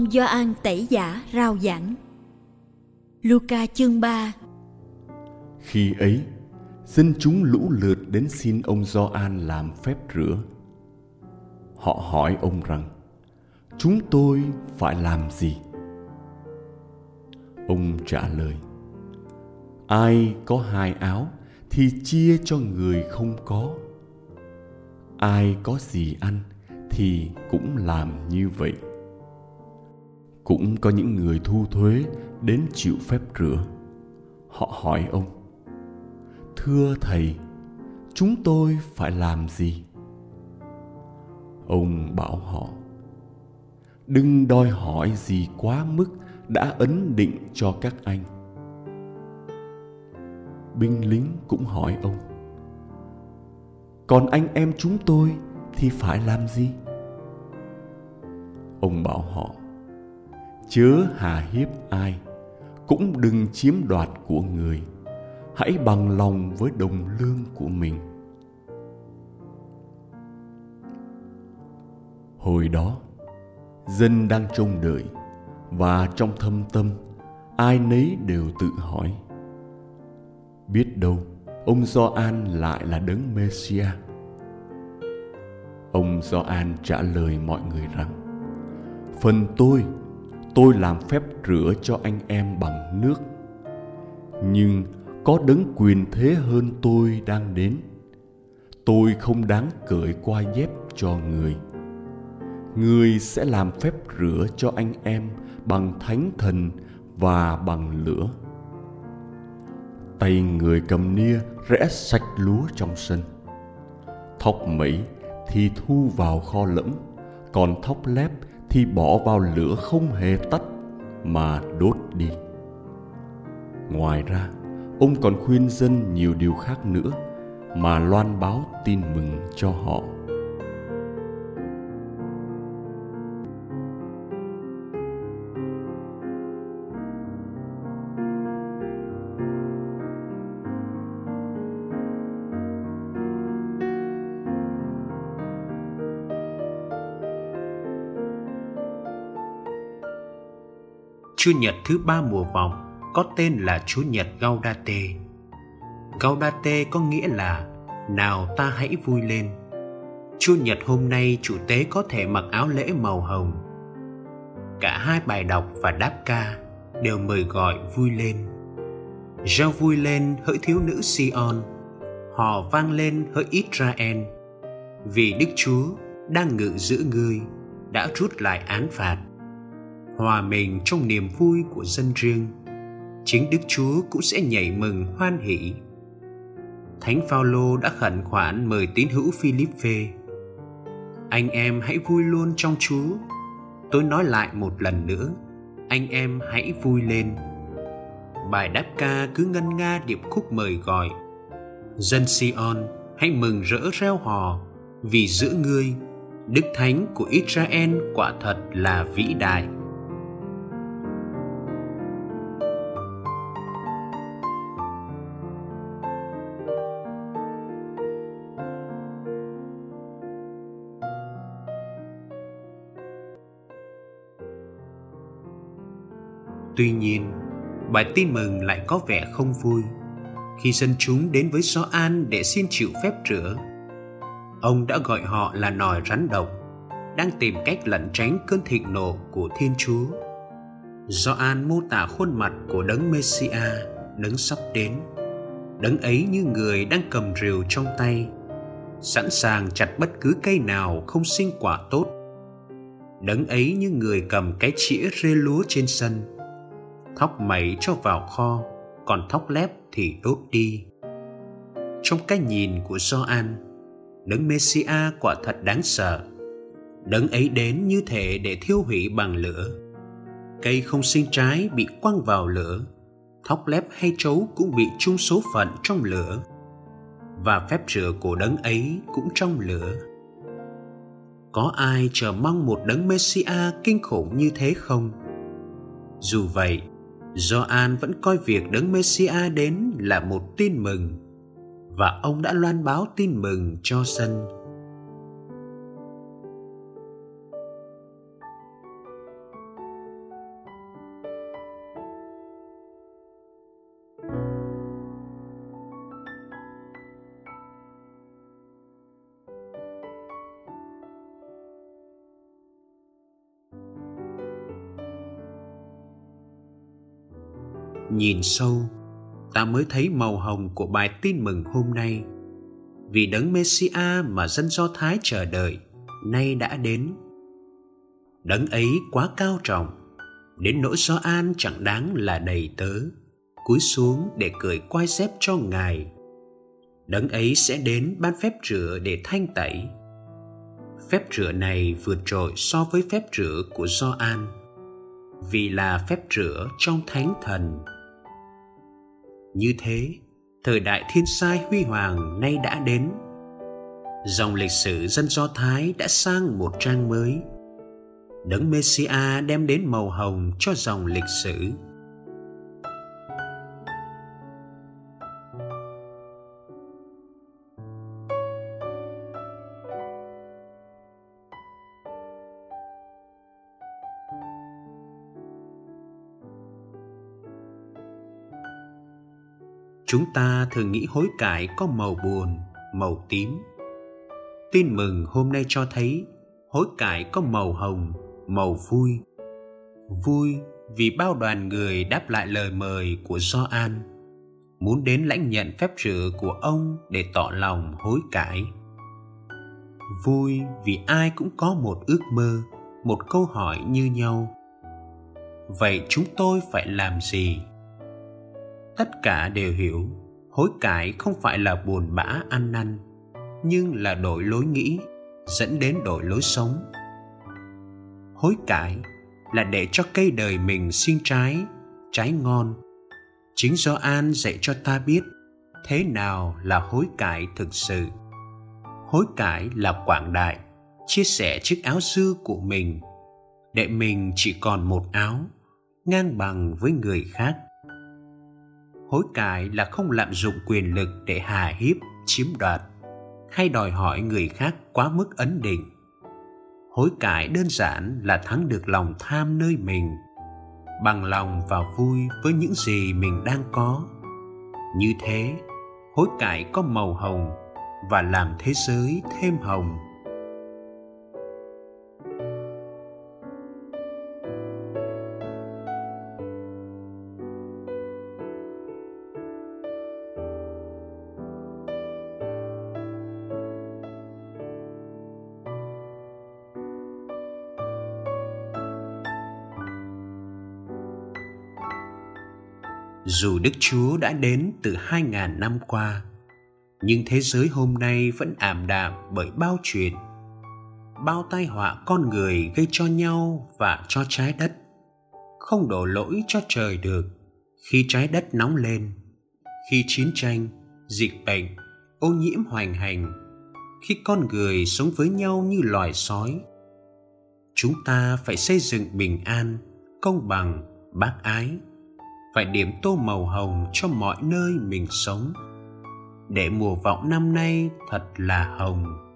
Ông Gioan tẩy giả rao giảng Luca chương 3 Khi ấy, dân chúng lũ lượt đến xin ông Gioan làm phép rửa. Họ hỏi ông rằng, chúng tôi phải làm gì? Ông trả lời, ai có hai áo thì chia cho người không có. Ai có gì ăn thì cũng làm như vậy cũng có những người thu thuế đến chịu phép rửa. Họ hỏi ông, thưa thầy, chúng tôi phải làm gì? Ông bảo họ, đừng đòi hỏi gì quá mức đã ấn định cho các anh. Binh lính cũng hỏi ông, còn anh em chúng tôi thì phải làm gì? Ông bảo họ chớ hà hiếp ai, cũng đừng chiếm đoạt của người. Hãy bằng lòng với đồng lương của mình. Hồi đó, dân đang trông đợi, và trong thâm tâm, ai nấy đều tự hỏi. Biết đâu, ông Gioan lại là đấng Messia. Ông Gioan trả lời mọi người rằng: Phần tôi tôi làm phép rửa cho anh em bằng nước. Nhưng có đấng quyền thế hơn tôi đang đến. Tôi không đáng cởi qua dép cho người. Người sẽ làm phép rửa cho anh em bằng thánh thần và bằng lửa. Tay người cầm nia rẽ sạch lúa trong sân. Thóc mẩy thì thu vào kho lẫm, còn thóc lép thì bỏ vào lửa không hề tắt mà đốt đi. Ngoài ra, ông còn khuyên dân nhiều điều khác nữa mà loan báo tin mừng cho họ. Chu Nhật thứ ba mùa vọng có tên là Chu Nhật Gaudate. Gaudate có nghĩa là nào ta hãy vui lên. Chu Nhật hôm nay chủ tế có thể mặc áo lễ màu hồng. Cả hai bài đọc và đáp ca đều mời gọi vui lên. Rao vui lên hỡi thiếu nữ Sion, hò vang lên hỡi Israel, vì Đức Chúa đang ngự giữ ngươi, đã rút lại án phạt hòa mình trong niềm vui của dân riêng chính đức chúa cũng sẽ nhảy mừng hoan hỷ Thánh Phaolô đã khẩn khoản mời tín hữu Philip về. Anh em hãy vui luôn trong Chúa. Tôi nói lại một lần nữa, anh em hãy vui lên. Bài đáp ca cứ ngân nga điệp khúc mời gọi. Dân Sion hãy mừng rỡ reo hò vì giữa ngươi Đức Thánh của Israel quả thật là vĩ đại. Tuy nhiên, bài tin mừng lại có vẻ không vui khi dân chúng đến với Gioan để xin chịu phép rửa. Ông đã gọi họ là nòi rắn độc, đang tìm cách lẩn tránh cơn thịnh nộ của Thiên Chúa. Gioan mô tả khuôn mặt của đấng Messia, đấng sắp đến. Đấng ấy như người đang cầm rìu trong tay, sẵn sàng chặt bất cứ cây nào không sinh quả tốt. Đấng ấy như người cầm cái chĩa rê lúa trên sân, thóc mẩy cho vào kho còn thóc lép thì đốt đi. Trong cái nhìn của Gioan đấng Messia quả thật đáng sợ. Đấng ấy đến như thể để thiêu hủy bằng lửa. Cây không sinh trái bị quăng vào lửa thóc lép hay trấu cũng bị chung số phận trong lửa và phép rửa của đấng ấy cũng trong lửa. Có ai chờ mong một đấng Messia kinh khủng như thế không? Dù vậy, Gioan vẫn coi việc đấng Messia đến là một tin mừng, và ông đã loan báo tin mừng cho dân. Nhìn sâu, ta mới thấy màu hồng của bài tin mừng hôm nay. Vì đấng messia mà dân do thái chờ đợi, nay đã đến. Đấng ấy quá cao trọng, đến nỗi do an chẳng đáng là đầy tớ, cúi xuống để cười quai xếp cho ngài. Đấng ấy sẽ đến ban phép rửa để thanh tẩy. Phép rửa này vượt trội so với phép rửa của do an, vì là phép rửa trong thánh thần như thế, thời đại thiên sai huy hoàng nay đã đến. Dòng lịch sử dân Do Thái đã sang một trang mới. Đấng messiah đem đến màu hồng cho dòng lịch sử. Chúng ta thường nghĩ hối cải có màu buồn, màu tím. Tin mừng hôm nay cho thấy hối cải có màu hồng, màu vui. Vui vì bao đoàn người đáp lại lời mời của Gioan. Muốn đến lãnh nhận phép rửa của ông để tỏ lòng hối cải. Vui vì ai cũng có một ước mơ, một câu hỏi như nhau. Vậy chúng tôi phải làm gì? Tất cả đều hiểu, hối cải không phải là buồn bã, ăn năn, nhưng là đổi lối nghĩ, dẫn đến đổi lối sống. Hối cải là để cho cây đời mình sinh trái trái ngon. Chính do an dạy cho ta biết thế nào là hối cải thực sự. Hối cải là quảng đại, chia sẻ chiếc áo dư của mình, để mình chỉ còn một áo, ngang bằng với người khác hối cải là không lạm dụng quyền lực để hà hiếp, chiếm đoạt, hay đòi hỏi người khác quá mức ấn định. Hối cải đơn giản là thắng được lòng tham nơi mình, bằng lòng và vui với những gì mình đang có. Như thế, hối cải có màu hồng và làm thế giới thêm hồng. Dù Đức Chúa đã đến từ hai ngàn năm qua, nhưng thế giới hôm nay vẫn ảm đạm bởi bao chuyện bao tai họa con người gây cho nhau và cho trái đất. Không đổ lỗi cho trời được khi trái đất nóng lên khi chiến tranh dịch bệnh ô nhiễm hoành hành khi con người sống với nhau như loài sói. Chúng ta phải xây dựng bình an công bằng bác ái phải điểm tô màu hồng cho mọi nơi mình sống. Để mùa vọng năm nay thật là hồng.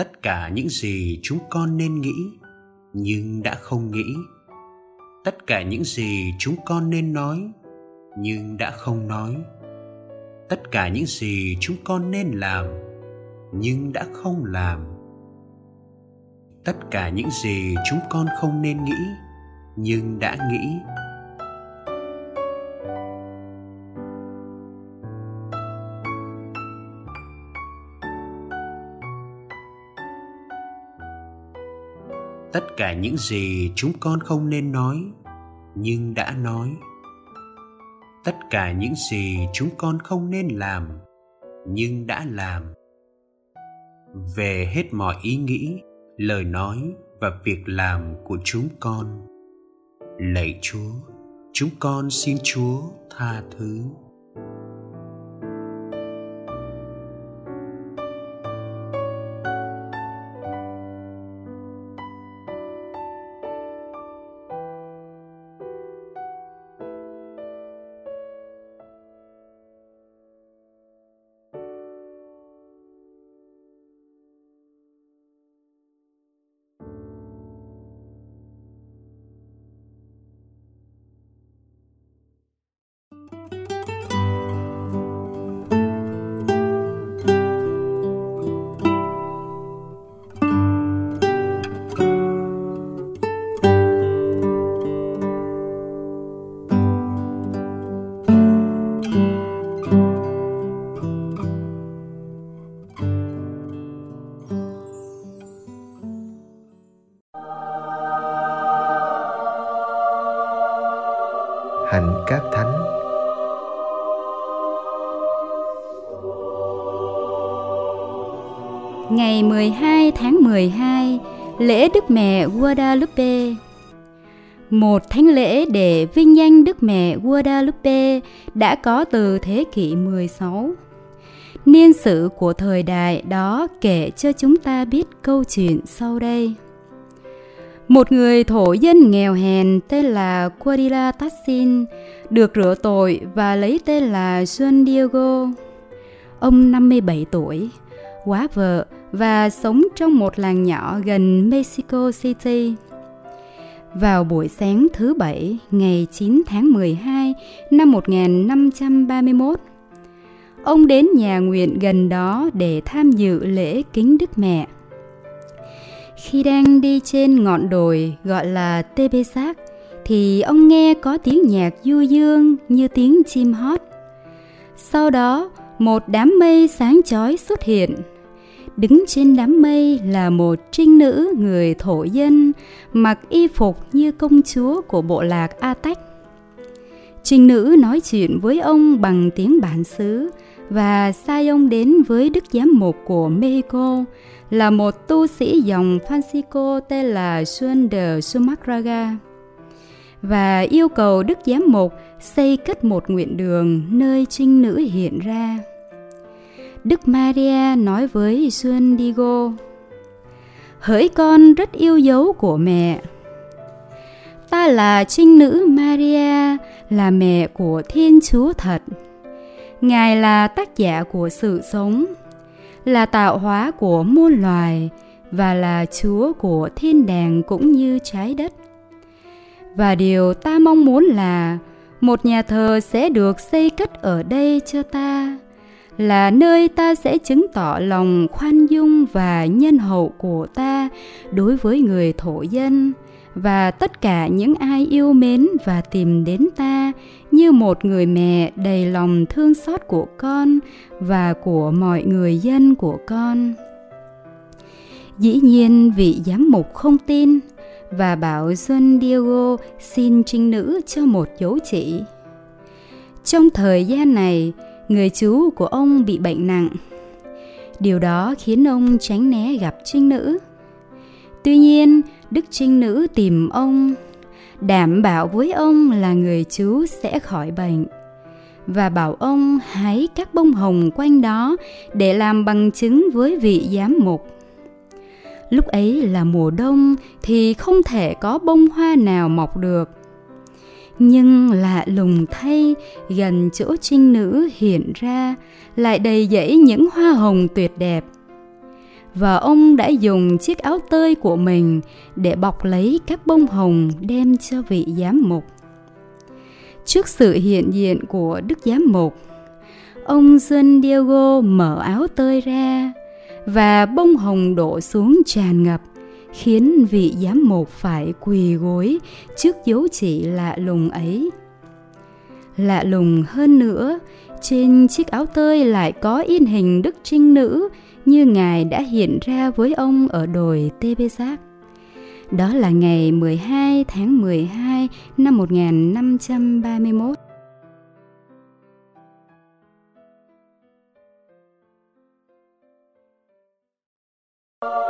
Tất cả những gì chúng con nên nghĩ, nhưng đã không nghĩ. Tất cả những gì chúng con nên nói, nhưng đã không nói. Tất cả những gì chúng con nên làm, nhưng đã không làm. Tất cả những gì chúng con không nên nghĩ, nhưng đã nghĩ. Tất cả những gì chúng con không nên nói, nhưng đã nói. Tất cả những gì chúng con không nên làm, nhưng đã làm. Về hết mọi ý nghĩ, lời nói và việc làm của chúng con, lạy chúa, chúng con xin chúa tha thứ. 12 lễ Đức Mẹ Guadalupe một thánh lễ để vinh danh Đức Mẹ Guadalupe đã có từ thế kỷ 16. Niên sử của thời đại đó kể cho chúng ta biết câu chuyện sau đây. Một người thổ dân nghèo hèn tên là Quadila Tassin được rửa tội và lấy tên là Juan Diego. Ông 57 tuổi, quá vợ và sống trong một làng nhỏ gần Mexico City. Vào buổi sáng thứ Bảy ngày 9 tháng 12 năm 1531, ông đến nhà nguyện gần đó để tham dự lễ kính Đức Mẹ. Khi đang đi trên ngọn đồi gọi là Tê Bê thì ông nghe có tiếng nhạc du dương như tiếng chim hót. Sau đó, một đám mây sáng chói xuất hiện. Đứng trên đám mây là một trinh nữ người thổ dân, mặc y phục như công chúa của bộ lạc A Tách. Trinh nữ nói chuyện với ông bằng tiếng bản xứ và sai ông đến với đức giám mục của Mexico là một tu sĩ dòng Francisco tên là Juan de Sumagraga và yêu cầu Đức Giám Mục xây cất một nguyện đường nơi trinh nữ hiện ra. Đức Maria nói với Juan Diego, Hỡi con rất yêu dấu của mẹ. Ta là trinh nữ Maria, là mẹ của Thiên Chúa thật. Ngài là tác giả của sự sống, là tạo hóa của muôn loài và là Chúa của thiên đàng cũng như trái đất. Và điều ta mong muốn là một nhà thờ sẽ được xây cất ở đây cho ta là nơi ta sẽ chứng tỏ lòng khoan dung và nhân hậu của ta đối với người thổ dân và tất cả những ai yêu mến và tìm đến ta như một người mẹ đầy lòng thương xót của con và của mọi người dân của con dĩ nhiên vị giám mục không tin và bảo Xuân Diego xin trinh nữ cho một dấu chỉ. Trong thời gian này, người chú của ông bị bệnh nặng. Điều đó khiến ông tránh né gặp trinh nữ. Tuy nhiên, Đức Trinh Nữ tìm ông, đảm bảo với ông là người chú sẽ khỏi bệnh và bảo ông hái các bông hồng quanh đó để làm bằng chứng với vị giám mục. Lúc ấy là mùa đông thì không thể có bông hoa nào mọc được. Nhưng lạ lùng thay, gần chỗ trinh nữ hiện ra lại đầy dẫy những hoa hồng tuyệt đẹp – và ông đã dùng chiếc áo tơi của mình để bọc lấy các bông hồng đem cho vị giám mục. Trước sự hiện diện của Đức Giám mục, ông John Diego mở áo tơi ra và bông hồng đổ xuống tràn ngập, khiến vị giám mục phải quỳ gối trước dấu chỉ lạ lùng ấy. Lạ lùng hơn nữa, trên chiếc áo tơi lại có in hình Đức Trinh Nữ như Ngài đã hiện ra với ông ở đồi Tê Bê Giác. Đó là ngày 12 tháng 12 năm 1531. Oh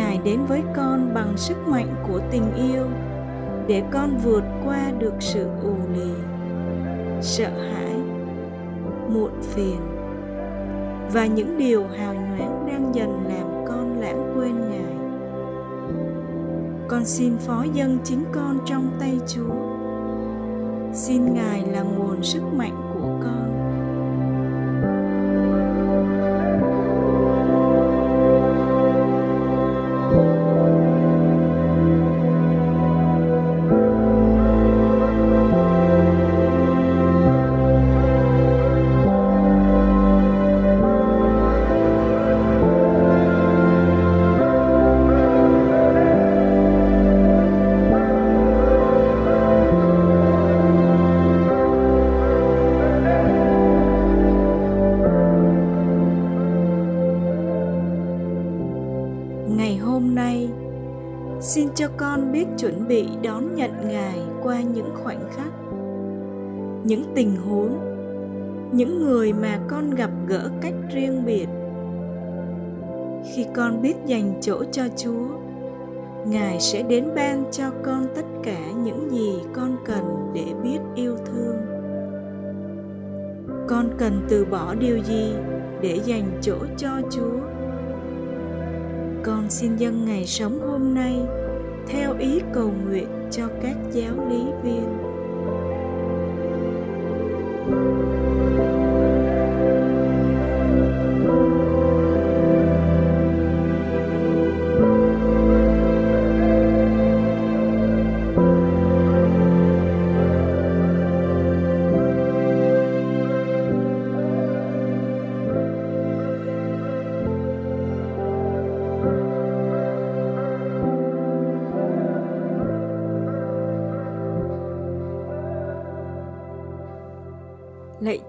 Ngài đến với con bằng sức mạnh của tình yêu để con vượt qua được sự ù lì, sợ hãi, muộn phiền và những điều hào nhoáng đang dần làm con lãng quên Ngài. Con xin phó dâng chính con trong tay Chúa. Xin Ngài là nguồn sức mạnh của con. Con biết chuẩn bị đón nhận ngài qua những khoảnh khắc, những tình huống, những người mà con gặp gỡ cách riêng biệt. Khi con biết dành chỗ cho chúa, ngài sẽ đến ban cho con tất cả những gì con cần để biết yêu thương. Con cần từ bỏ điều gì để dành chỗ cho chúa? Con xin dâng ngày sống hôm nay theo ý cầu nguyện cho các giáo lý viên. lạy